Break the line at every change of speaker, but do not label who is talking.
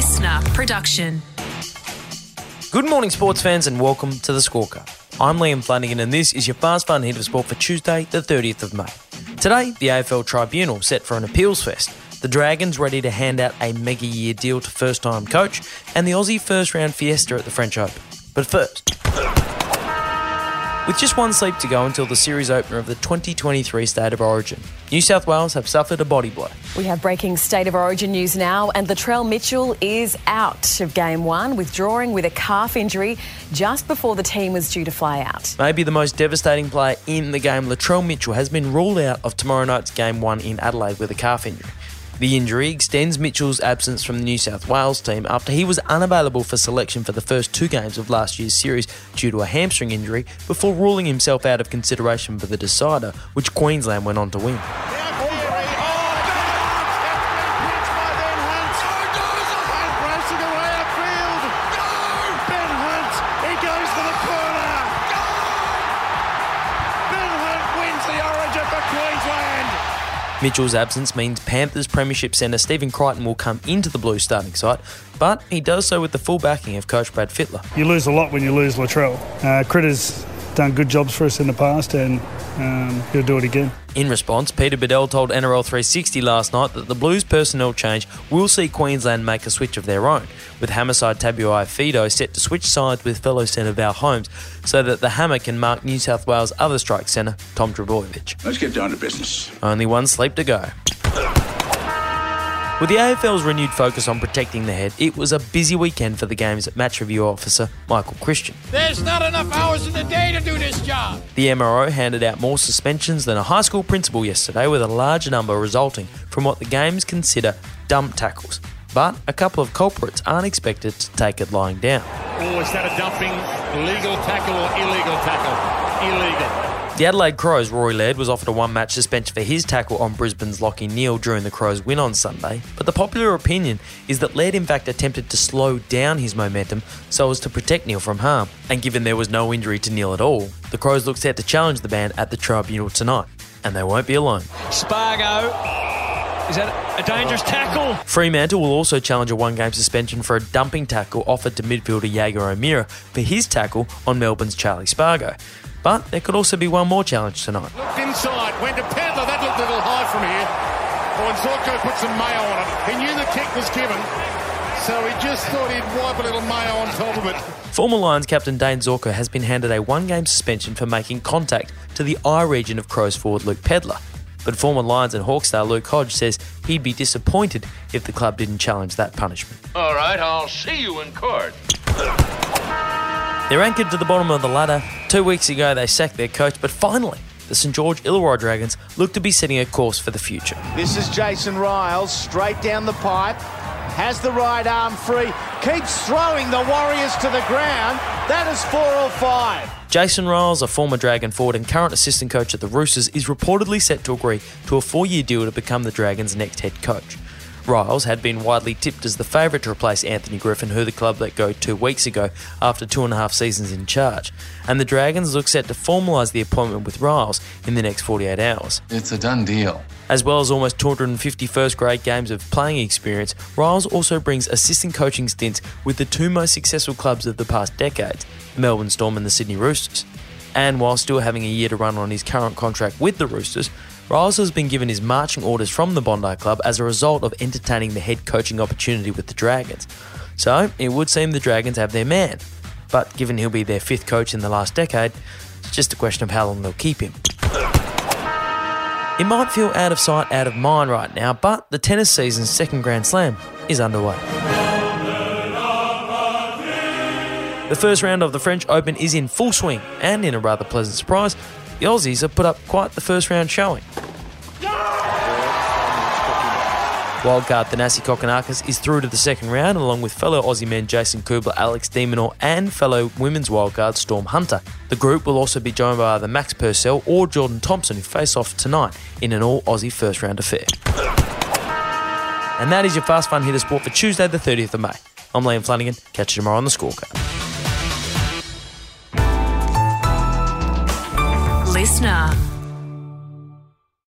listener production.
Good morning, sports fans, and welcome to the Scorecard. I'm Liam Flanagan, and this is your fast fun hit of sport for Tuesday, the 30th of May. Today, the AFL Tribunal set for an appeals fest. The Dragons ready to hand out a mega year deal to first time coach, and the Aussie first round fiesta at the French Open. But first, with just one sleep to go until the series opener of the 2023 State of Origin, New South Wales have suffered a body blow.
We have breaking State of Origin news now, and Latrell Mitchell is out of game one, withdrawing with a calf injury just before the team was due to fly out.
Maybe the most devastating player in the game, Latrell Mitchell, has been ruled out of tomorrow night's game one in Adelaide with a calf injury. The injury extends Mitchell's absence from the New South Wales team after he was unavailable for selection for the first two games of last year's series due to a hamstring injury before ruling himself out of consideration for the decider, which Queensland went on to win. Mitchell's absence means Panthers Premiership centre Stephen Crichton will come into the Blues starting side, but he does so with the full backing of coach Brad Fittler.
You lose a lot when you lose Latrell. Uh, Critter's done good jobs for us in the past and um, he'll do it again.
In response, Peter Badel told NRL 360 last night that the Blues personnel change will see Queensland make a switch of their own, with Hamiso Tabuai-Fidow set to switch sides with fellow centre Val Holmes so that the Hammer can mark New South Wales' other strike centre, Tom Trbojevic.
Let's get down to business.
Only one sleep to go. With the AFL's renewed focus on protecting the head, it was a busy weekend for the game's match review officer, Michael Christian.
There's not enough hours in the day to do this job.
The MRO handed out more suspensions than a high school principal yesterday, with a large number resulting from what the games consider dump tackles. But a couple of culprits aren't expected to take it lying down.
Oh, is that a dumping legal tackle or illegal tackle? Illegal.
The Adelaide Crows' Rory Laird was offered a one match suspension for his tackle on Brisbane's Lachie Neale during the Crows' win on Sunday, but the popular opinion is that Laird in fact attempted to slow down his momentum so as to protect Neale from harm. And given there was no injury to Neale at all, the Crows look set to challenge the ban at the tribunal tonight. And they won't be alone.
Spargo. Is that a dangerous tackle?
Fremantle will also challenge a one game suspension for a dumping tackle offered to midfielder Jaeger O'Meara for his tackle on Melbourne's Charlie Spargo. But there could also be one more challenge tonight.
Looked inside, went to Pedlar. That looked a little high from here. And Zorko put some mayo on it. He knew the kick was given, so he just thought he'd wipe a little mayo on top of it.
Former Lions captain Dane Zorko has been handed a one game suspension for making contact to the eye region of Crows forward Luke Pedlar. But former Lions and Hawks star Luke Hodge says he'd be disappointed if the club didn't challenge that punishment.
All right, I'll see you in court.
They're anchored to the bottom of the ladder. Two weeks ago, they sacked their coach, but finally, the St George Illawarra Dragons look to be setting a course for the future.
This is Jason Ryles, straight down the pipe, has the right arm free, keeps throwing the Warriors to the ground. That is four or five.
Jason Ryles, a former Dragon forward and current assistant coach at the Roosters, is reportedly set to agree to a four year deal to become the Dragons' next head coach. Ryles had been widely tipped as the favourite to replace Anthony Griffin, who the club let go two weeks ago after two and a half seasons in charge. And the Dragons look set to formalise the appointment with Ryles in the next 48 hours.
It's a done deal.
As well as almost 250 first grade games of playing experience, Ryles also brings assistant coaching stints with the two most successful clubs of the past decades, the Melbourne Storm and the Sydney Roosters. And while still having a year to run on his current contract with the Roosters, Ryles has been given his marching orders from the Bondi Club as a result of entertaining the head coaching opportunity with the Dragons. So it would seem the Dragons have their man. But given he'll be their fifth coach in the last decade, it's just a question of how long they'll keep him. It might feel out of sight, out of mind right now, but the tennis season's second Grand Slam is underway. The first round of the French Open is in full swing, and in a rather pleasant surprise, the Aussies have put up quite the first round showing. Wildcard Thanasi Kokkinakis is through to the second round along with fellow Aussie men Jason Kubler, Alex de Minaur and fellow women's wildcard Storm Hunter. The group will also be joined by either Max Purcell or Jordan Thompson who face off tonight in an all Aussie first round affair. And that is your Fast Fun Hitter Sport for Tuesday the 30th of May. I'm Liam Flanagan. Catch you tomorrow on the scorecard.
Listener.